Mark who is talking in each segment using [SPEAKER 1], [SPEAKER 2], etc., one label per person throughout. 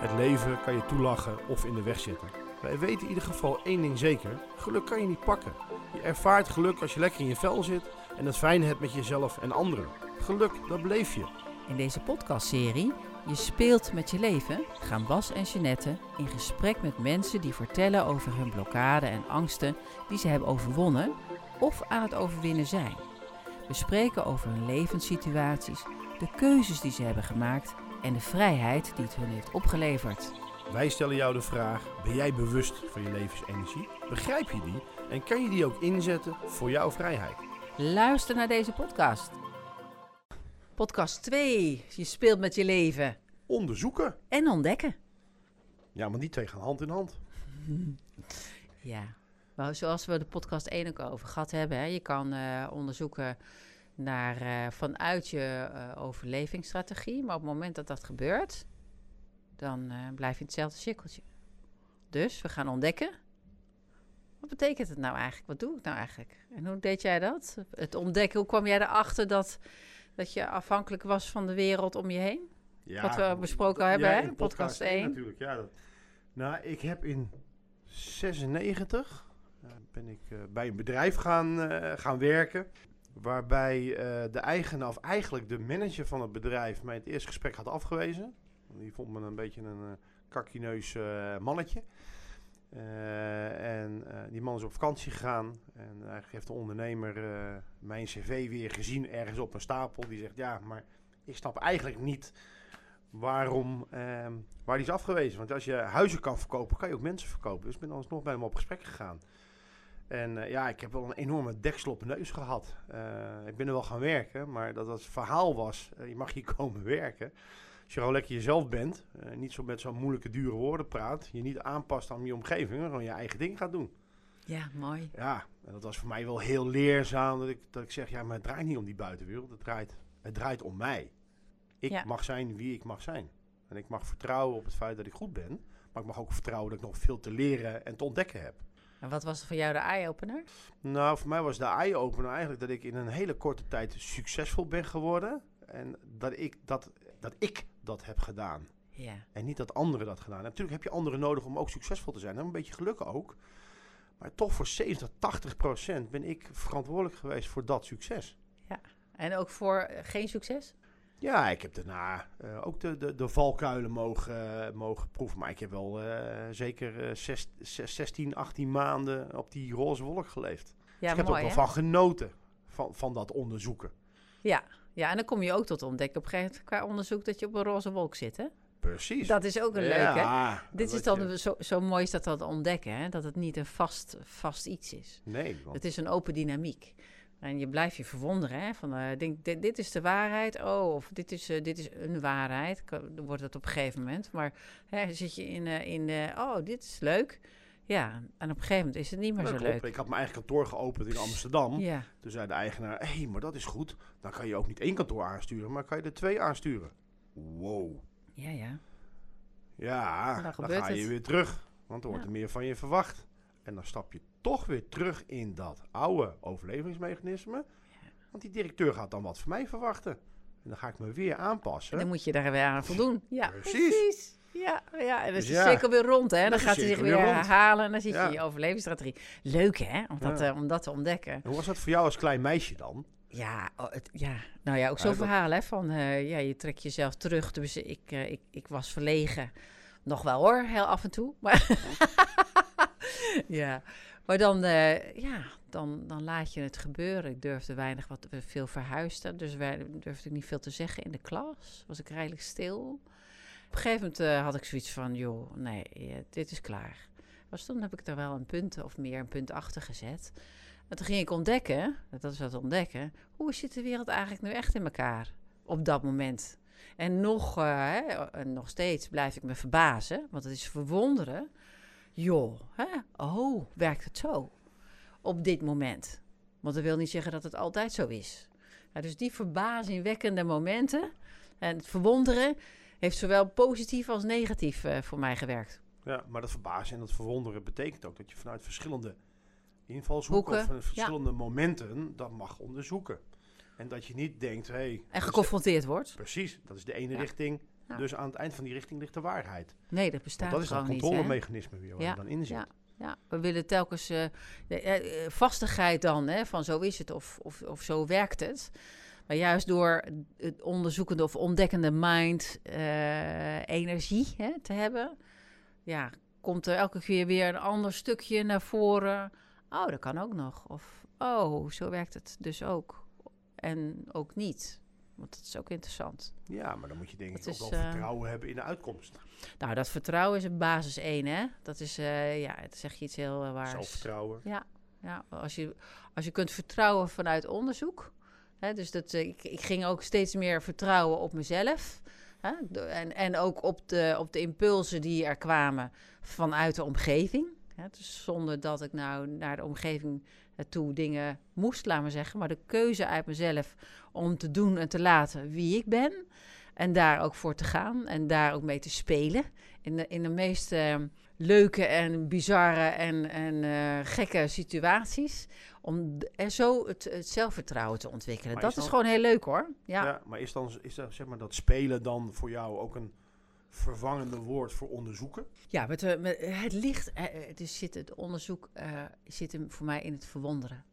[SPEAKER 1] Het leven kan je toelachen of in de weg zitten. Wij weten in ieder geval één ding zeker: geluk kan je niet pakken. Je ervaart geluk als je lekker in je vel zit en het fijn hebt met jezelf en anderen. Geluk, dat beleef je.
[SPEAKER 2] In deze podcastserie Je speelt met je leven gaan Bas en Jeannette in gesprek met mensen die vertellen over hun blokkade en angsten die ze hebben overwonnen of aan het overwinnen zijn. We spreken over hun levenssituaties, de keuzes die ze hebben gemaakt en de vrijheid die het hun heeft opgeleverd.
[SPEAKER 1] Wij stellen jou de vraag: ben jij bewust van je levensenergie? Begrijp je die en kan je die ook inzetten voor jouw vrijheid?
[SPEAKER 2] Luister naar deze podcast. Podcast 2. Je speelt met je leven.
[SPEAKER 1] Onderzoeken.
[SPEAKER 2] En ontdekken.
[SPEAKER 1] Ja, maar die twee gaan hand in hand.
[SPEAKER 2] Ja, maar zoals we de podcast 1 ook over gehad hebben, hè, je kan eh, onderzoeken naar, eh, vanuit je eh, overlevingsstrategie, maar op het moment dat dat gebeurt, dan eh, blijf je in hetzelfde cirkeltje. Dus we gaan ontdekken. Wat betekent het nou eigenlijk? Wat doe ik nou eigenlijk? En hoe deed jij dat? Het ontdekken, hoe kwam jij erachter dat, dat je afhankelijk was van de wereld om je heen?
[SPEAKER 1] Ja,
[SPEAKER 2] Wat we besproken hebben,
[SPEAKER 1] ja,
[SPEAKER 2] hè?
[SPEAKER 1] in
[SPEAKER 2] Podcast één.
[SPEAKER 1] Natuurlijk, ja. Dat, nou, ik heb in 96 eh, ben ik bij een bedrijf gaan, gaan werken. Waarbij eh, de eigenaar, of eigenlijk de manager van het bedrijf, mij het eerste gesprek had afgewezen. Die vond me een beetje een uh, kakkineus eh, mannetje. Eh, en eh, die man is op vakantie gegaan. En eigenlijk heeft de ondernemer eh, mijn cv weer gezien ergens op een stapel. Die zegt, ja, maar ik snap eigenlijk niet waarom, ehm, waar die is afgewezen. Want als je huizen kan verkopen, kan je ook mensen verkopen. Dus ik ben alsnog bij hem op gesprek gegaan. En eh, ja, ik heb wel een enorme deksel op mijn neus gehad. Eh, ik ben er wel gaan werken, maar dat het verhaal was, eh, je mag hier komen werken. Als je gewoon lekker jezelf bent, niet zo met zo'n moeilijke dure woorden praat, je niet aanpast aan je omgeving, maar gewoon je eigen ding gaat doen.
[SPEAKER 2] Ja, mooi.
[SPEAKER 1] Ja, en dat was voor mij wel heel leerzaam dat ik, dat ik zeg, ja, maar het draait niet om die buitenwereld, het draait, het draait om mij. Ik
[SPEAKER 2] Ja.
[SPEAKER 1] mag zijn wie ik mag zijn. En ik mag vertrouwen op het feit dat ik goed ben, maar ik mag ook vertrouwen dat ik nog veel te leren en te ontdekken heb.
[SPEAKER 2] En wat was voor jou de eye-opener?
[SPEAKER 1] Nou, voor mij was de eye-opener eigenlijk dat ik in een hele korte tijd succesvol ben geworden. En dat ik dat, dat, ik dat heb gedaan.
[SPEAKER 2] Ja.
[SPEAKER 1] En niet dat anderen dat gedaan hebben. Natuurlijk heb je anderen nodig om ook succesvol te zijn. En een beetje geluk ook. Maar toch voor 70, 80 procent ben ik verantwoordelijk geweest voor dat succes.
[SPEAKER 2] En ook voor eh, geen succes?
[SPEAKER 1] Ja, ik heb daarna eh, ook de, de, de valkuilen mogen, eh, mogen proeven. Maar ik heb wel eh, zeker eh, zes- zes- 16, 18 maanden op die roze wolk geleefd.
[SPEAKER 2] Ja,
[SPEAKER 1] Dus ik heb er ook
[SPEAKER 2] hè?
[SPEAKER 1] wel van genoten, van, van dat onderzoeken.
[SPEAKER 2] Ja. ja, en dan kom je ook tot ontdekken op een gegeven moment qua onderzoek dat je op een roze wolk zit. Hè?
[SPEAKER 1] Precies.
[SPEAKER 2] Dat is ook een leuke. Dit is dan
[SPEAKER 1] je-
[SPEAKER 2] zo, zo mooi is dat dat ontdekken, hè? dat het niet een vast, vast iets is.
[SPEAKER 1] Nee, want
[SPEAKER 2] Het is een open dynamiek. En je blijft je verwonderen. Hè? Van, eh, denk, dit, dit is de waarheid. Oh, of dit is, eh, dit is een waarheid. Dan wordt het op een gegeven moment. Maar hè, zit je in, eh, in oh, dit is leuk. Ja, en op een gegeven moment is het niet meer
[SPEAKER 1] dat
[SPEAKER 2] zo leuk.
[SPEAKER 1] Ik had mijn eigen kantoor geopend in Amsterdam.
[SPEAKER 2] Ja,
[SPEAKER 1] Toen zei de eigenaar, hé, hey, maar dat is goed. Dan kan je ook niet één kantoor aansturen, maar kan je er twee aansturen. Wow.
[SPEAKER 2] ja, ja.
[SPEAKER 1] Ja,
[SPEAKER 2] Dan
[SPEAKER 1] ga je
[SPEAKER 2] het.
[SPEAKER 1] weer terug. Want er wordt
[SPEAKER 2] Ja.
[SPEAKER 1] er meer van je verwacht. En dan stap je toch weer terug in dat oude overlevingsmechanisme. Want die directeur gaat dan wat van mij verwachten. En dan ga ik me weer aanpassen.
[SPEAKER 2] Dan moet je daar weer aan voldoen. Ja,
[SPEAKER 1] Precies.
[SPEAKER 2] precies. Ja, ja, en dan is de
[SPEAKER 1] ja,
[SPEAKER 2] cirkel weer rond, hè?
[SPEAKER 1] dan
[SPEAKER 2] gaat hij zich weer
[SPEAKER 1] weer
[SPEAKER 2] herhalen en dan zit je
[SPEAKER 1] Ja.
[SPEAKER 2] in je overlevingsstrategie. Leuk, hè? Om dat,
[SPEAKER 1] Ja.
[SPEAKER 2] eh, om dat te ontdekken.
[SPEAKER 1] Hoe was dat voor jou als klein meisje dan?
[SPEAKER 2] Ja, oh, het, ja. nou ja, ook zo'n verhaal, hè? Van, eh, ja, je trekt jezelf terug. Dus ik, eh, ik, ik was verlegen. Nog wel hoor, heel af en toe. Maar, ja. Maar dan, eh, ja, dan, dan laat je het gebeuren. Ik durfde weinig wat veel verhuisden. Dus wij, durfde ik niet veel te zeggen in de klas. Was ik redelijk stil. Op een gegeven moment eh, had ik zoiets van, joh, nee, eh, dit is klaar. Was toen heb ik er wel een punt of meer een punt achter gezet. En toen ging ik ontdekken, dat is wat ontdekken, hoe zit de wereld eigenlijk nu echt in elkaar op dat moment? En nog, eh, hè, nog steeds blijf ik me verbazen, want het is verwonderen. Joh, hè? oh, werkt het zo op dit moment? Want dat wil niet zeggen dat het altijd zo is. Ja, dus die verbazingwekkende momenten en het verwonderen heeft zowel positief als negatief eh, voor mij gewerkt.
[SPEAKER 1] Ja, maar dat verbazen en dat verwonderen betekent ook dat je vanuit verschillende invalshoeken
[SPEAKER 2] Hoeken,
[SPEAKER 1] of vanuit verschillende momenten dat mag onderzoeken. En dat je niet denkt, hé, hey,
[SPEAKER 2] En geconfronteerd wordt.
[SPEAKER 1] precies, dat is de ene
[SPEAKER 2] Ja.
[SPEAKER 1] richting,
[SPEAKER 2] Ja.
[SPEAKER 1] Dus aan het eind van die richting ligt de waarheid.
[SPEAKER 2] Nee, dat
[SPEAKER 1] Want
[SPEAKER 2] bestaat
[SPEAKER 1] dat is
[SPEAKER 2] gewoon
[SPEAKER 1] dat
[SPEAKER 2] niet. hè?
[SPEAKER 1] controlemechanisme weer waar
[SPEAKER 2] Ja,
[SPEAKER 1] je dan in zit.
[SPEAKER 2] ja. Ja, we willen telkens eh, de, eh, eh, vastigheid dan, hè, van zo is het of, of, of zo werkt het. Maar juist door het onderzoekende of ontdekkende mind energie hè, te hebben, ja, komt er elke keer weer een ander stukje naar voren. Oh, dat kan ook nog. Of, oh, zo werkt het dus ook. En ook niet. Want dat is ook interessant.
[SPEAKER 1] Ja, maar dan moet je denk ik ook wel
[SPEAKER 2] eh,
[SPEAKER 1] vertrouwen hebben in de uitkomst.
[SPEAKER 2] Nou, dat vertrouwen is een basis één, hè. Dat is, eh, ja, dat zeg je iets heel uh, waars.
[SPEAKER 1] Zelfvertrouwen.
[SPEAKER 2] Ja, ja als, je, als je kunt vertrouwen vanuit onderzoek. Hè, dus dat, ik, ik ging ook steeds meer vertrouwen op mezelf. Hè, en, en ook op de, op de impulsen die er kwamen vanuit de omgeving. Hè, dus zonder dat ik nou naar de omgeving toe dingen moest, laat maar zeggen. Maar de keuze uit mezelf om te doen en te laten wie ik ben. En daar ook voor te gaan en daar ook mee te spelen. In de, in de meest eh, leuke en bizarre en, en eh, gekke situaties. Om en zo het, het zelfvertrouwen te ontwikkelen.
[SPEAKER 1] Maar
[SPEAKER 2] dat
[SPEAKER 1] is
[SPEAKER 2] is
[SPEAKER 1] dan-
[SPEAKER 2] gewoon heel leuk hoor.
[SPEAKER 1] Ja.
[SPEAKER 2] Ja,
[SPEAKER 1] maar is, dan, is dat, zeg maar, dat spelen dan voor jou ook een vervangende woord voor onderzoeken?
[SPEAKER 2] ja met, eh, met, het ligt, eh, eh, is, zit, het onderzoek eh, zit hem voor mij in het verwonderen.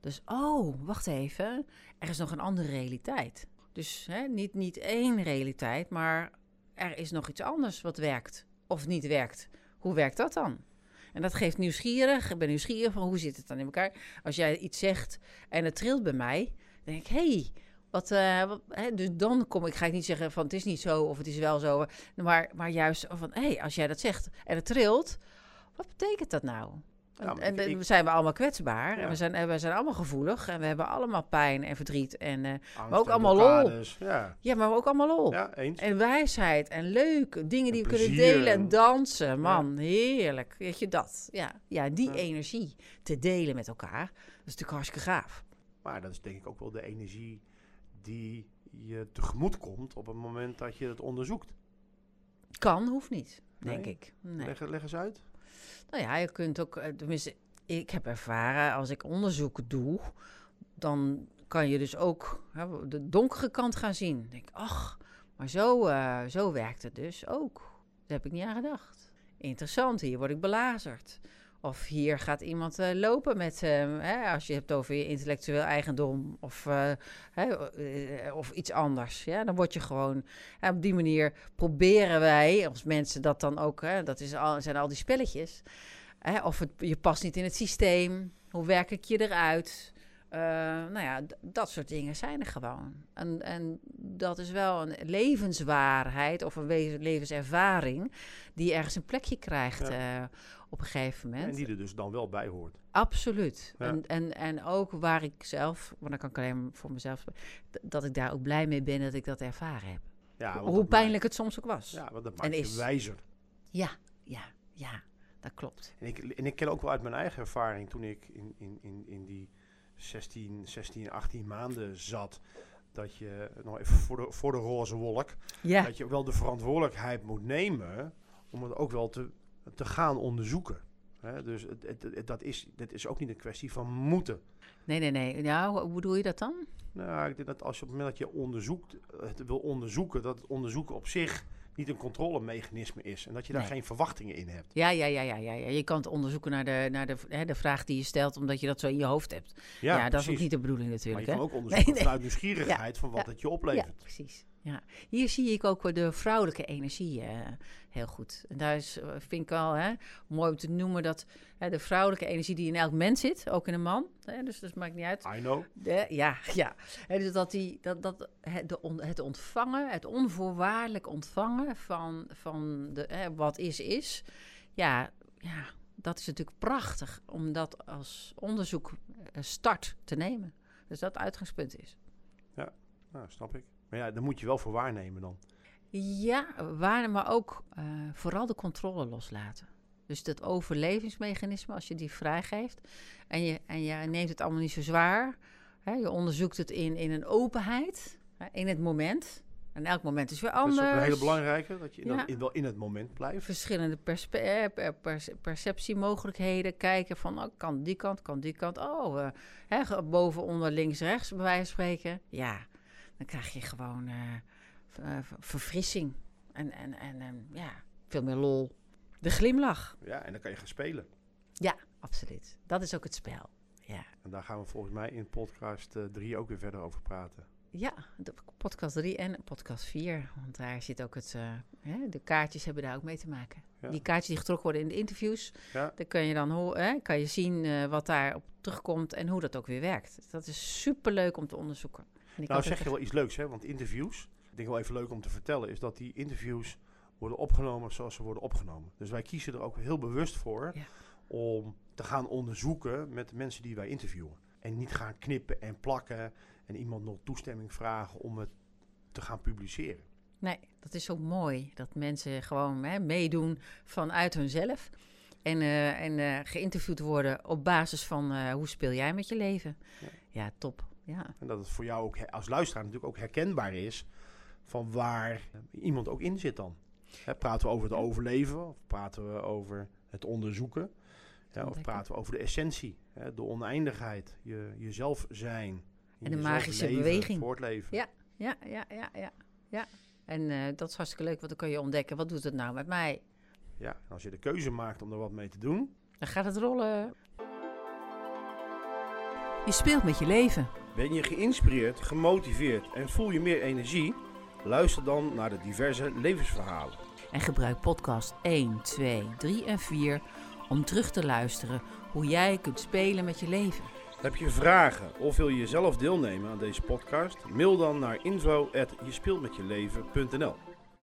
[SPEAKER 2] Dus, oh, wacht even. Er is nog een andere realiteit. Dus hè, niet, niet één realiteit, maar er is nog iets anders wat werkt of niet werkt. Hoe werkt dat dan? En dat geeft nieuwsgierig. Ik ben nieuwsgierig van hoe zit het dan in elkaar. Als jij iets zegt en het trilt bij mij, dan denk ik, hé, hey, wat, eh, wat hè, dus dan kom ik, ga ik niet zeggen van het is niet zo of het is wel zo, maar, maar juist van, hé, hey, als jij dat zegt en het trilt, wat betekent dat nou?
[SPEAKER 1] Ja,
[SPEAKER 2] En-
[SPEAKER 1] maar ik- ik-
[SPEAKER 2] zijn we allemaal kwetsbaar.
[SPEAKER 1] Ja.
[SPEAKER 2] En we zijn, en we zijn allemaal gevoelig. En we hebben allemaal pijn en verdriet. En, eh,
[SPEAKER 1] Angst
[SPEAKER 2] ook
[SPEAKER 1] en
[SPEAKER 2] allemaal lol.
[SPEAKER 1] Ja,
[SPEAKER 2] ja, maar ook allemaal lol.
[SPEAKER 1] ja eens.
[SPEAKER 2] En wijsheid en leuke dingen die we kunnen delen. En
[SPEAKER 1] en-
[SPEAKER 2] dansen, man. Heerlijk. Weet je dat? Ja, ja die energie te delen met elkaar. Dat is natuurlijk hartstikke gaaf.
[SPEAKER 1] Maar dat is denk ik ook wel de energie die je tegemoet komt op het moment dat je het onderzoekt.
[SPEAKER 2] Kan, hoeft niet, denk
[SPEAKER 1] Nee?
[SPEAKER 2] ik. Nee.
[SPEAKER 1] Leg, leg eens uit.
[SPEAKER 2] Nou ja, je kunt ook, eh, tenminste, ik heb ervaren als ik onderzoek doe, dan kan je dus ook hè, de donkere kant gaan zien. Dan denk ik, ach, maar zo, eh, zo werkt het dus ook. Daar heb ik niet aan gedacht. Interessant, hier word ik belazerd. Of hier gaat iemand eh, lopen met, eh, hè, als je hebt over je intellectueel eigendom of, eh, hè, eh, of iets anders. Ja, dan word je gewoon, hè, op die manier proberen wij als mensen dat dan ook, hè, dat is al, zijn al die spelletjes. Hè, of het, je past niet in het systeem, hoe werk ik je eruit? Eh, nou ja, dat soort dingen zijn er gewoon. En, en dat is wel een levenswaarheid of een levenservaring die ergens een plekje krijgt eh, op een gegeven moment.
[SPEAKER 1] En die er dus dan wel bij hoort.
[SPEAKER 2] Absoluut.
[SPEAKER 1] Ja.
[SPEAKER 2] En, en, en ook waar ik zelf, maar dan kan ik alleen voor mezelf, dat ik daar ook blij mee ben dat ik dat ervaren heb.
[SPEAKER 1] Ja, want
[SPEAKER 2] Hoe pijnlijk het soms ook was.
[SPEAKER 1] Ja, want dat
[SPEAKER 2] En
[SPEAKER 1] maakt je
[SPEAKER 2] is.
[SPEAKER 1] wijzer.
[SPEAKER 2] ja, ja, ja, dat klopt.
[SPEAKER 1] En ik, en ik ken ook wel uit mijn eigen ervaring toen ik in, in, in, in die 16, 16, 18 maanden zat. Dat je, nog even voor de, voor de roze wolk,
[SPEAKER 2] Ja,
[SPEAKER 1] dat je wel de verantwoordelijkheid moet nemen om het ook wel te, te gaan onderzoeken. Hè, dus het, het, het- dat, is, dat is ook niet een kwestie van moeten.
[SPEAKER 2] nee, nee, nee. Nou, hoe bedoel je dat dan?
[SPEAKER 1] Nou, ik denk dat als je op het moment dat je onderzoekt, het wil onderzoeken, dat het onderzoeken op zich niet een controlemechanisme is. En dat je daar
[SPEAKER 2] Nee.
[SPEAKER 1] geen verwachtingen in hebt.
[SPEAKER 2] Ja, ja, ja, ja, ja, ja. Je kan het onderzoeken naar de, naar de, hè, de vraag die je stelt, omdat je dat zo in je hoofd hebt. Ja, dat is ook niet de bedoeling
[SPEAKER 1] Maar
[SPEAKER 2] natuurlijk.
[SPEAKER 1] je kan
[SPEAKER 2] hè?
[SPEAKER 1] ook onderzoeken
[SPEAKER 2] nee.
[SPEAKER 1] vanuit nieuwsgierigheid van wat
[SPEAKER 2] Ja.
[SPEAKER 1] het je
[SPEAKER 2] Ja,
[SPEAKER 1] oplevert.
[SPEAKER 2] precies. Ja. Hier zie ik ook de vrouwelijke energie eh, heel goed. En daar is, eh, vind ik wel hè, mooi om te noemen dat hè, de vrouwelijke energie die in elk mens zit, ook in een man, hè, dus dat maakt niet uit.
[SPEAKER 1] I know.
[SPEAKER 2] De, ja, ja. Dus dat, die, dat, dat het, de on- het ontvangen, het onvoorwaardelijk ontvangen van, van de, hè, wat is, is. Ja, ja, dat is natuurlijk prachtig om dat als onderzoek eh, start te nemen. Dus dat uitgangspunt is.
[SPEAKER 1] Nou, snap ik. Maar ja, daar moet je wel voor waarnemen dan.
[SPEAKER 2] Ja, waar, maar ook eh, vooral de controle loslaten. Dus dat overlevingsmechanisme, als je die vrijgeeft en je, en je neemt het allemaal niet zo zwaar. Hè, je onderzoekt het in, in een openheid, hè, in het moment. En elk moment is weer
[SPEAKER 1] Dat is
[SPEAKER 2] anders.
[SPEAKER 1] ook een hele belangrijke, dat je
[SPEAKER 2] Ja.
[SPEAKER 1] dan in, wel in het moment blijft.
[SPEAKER 2] Verschillende perspe- eh, per- pers- perceptiemogelijkheden. Kijken van, oh, kan die kant, kan die kant. Oh, eh, hè, boven, onder, links, rechts, bij wijze van spreken. Ja, dan krijg je gewoon eh, eh, verfrissing. En, en, en ehm, ja, veel meer lol. De glimlach.
[SPEAKER 1] Ja, en dan kan je gaan spelen.
[SPEAKER 2] Ja, absoluut. Dat is ook het spel. Ja.
[SPEAKER 1] En daar gaan we volgens mij in podcast 3 ook weer verder over praten.
[SPEAKER 2] Ja, de podcast 3 en podcast 4. Want daar zit ook het. eh, hè, de kaartjes hebben daar ook mee te maken.
[SPEAKER 1] Ja.
[SPEAKER 2] Die kaartjes die getrokken worden in de interviews.
[SPEAKER 1] Ja.
[SPEAKER 2] Dan kun je dan hè, kan je zien eh, wat daarop terugkomt en hoe dat ook weer werkt. Dat is super leuk om te onderzoeken. Ik
[SPEAKER 1] Nou, zeg je wel iets leuks, hè? Want interviews, ik denk wel even leuk om te vertellen, is dat die interviews worden opgenomen zoals ze worden opgenomen. Dus wij kiezen er ook heel bewust voor
[SPEAKER 2] Ja.
[SPEAKER 1] om te gaan onderzoeken met de mensen die wij interviewen. En niet gaan knippen en plakken en iemand nog toestemming vragen om het te gaan publiceren.
[SPEAKER 2] Nee, dat is ook mooi. Dat mensen gewoon hè, meedoen vanuit hunzelf. En, eh, en eh, geïnterviewd worden op basis van eh, hoe speel jij met je leven.
[SPEAKER 1] Ja.
[SPEAKER 2] Ja, top. Ja.
[SPEAKER 1] En dat het voor jou ook als luisteraar natuurlijk ook herkenbaar is van waar iemand ook in zit dan. Hè, praten we over het overleven of praten we over het onderzoeken? Ja, of praten we over de essentie, hè, de oneindigheid, je, jezelf zijn. in
[SPEAKER 2] En de magische
[SPEAKER 1] leven,
[SPEAKER 2] beweging.
[SPEAKER 1] Voortleven.
[SPEAKER 2] Ja. Ja, ja, ja, ja. ja. En eh, dat is hartstikke leuk, want dan kun je ontdekken, wat doet het nou met mij?
[SPEAKER 1] Ja, en als je de keuze maakt om er wat mee te doen,
[SPEAKER 2] Dan gaat het rollen. Je speelt met je leven.
[SPEAKER 1] Ben je geïnspireerd, gemotiveerd en voel je meer energie? Luister dan naar de diverse levensverhalen.
[SPEAKER 2] En gebruik podcast 1, 2, 3 en 4 om terug te luisteren hoe jij kunt spelen met je leven.
[SPEAKER 1] Heb je vragen of wil je zelf deelnemen aan deze podcast? Mail dan naar info@jespeeltmetjeleven.nl.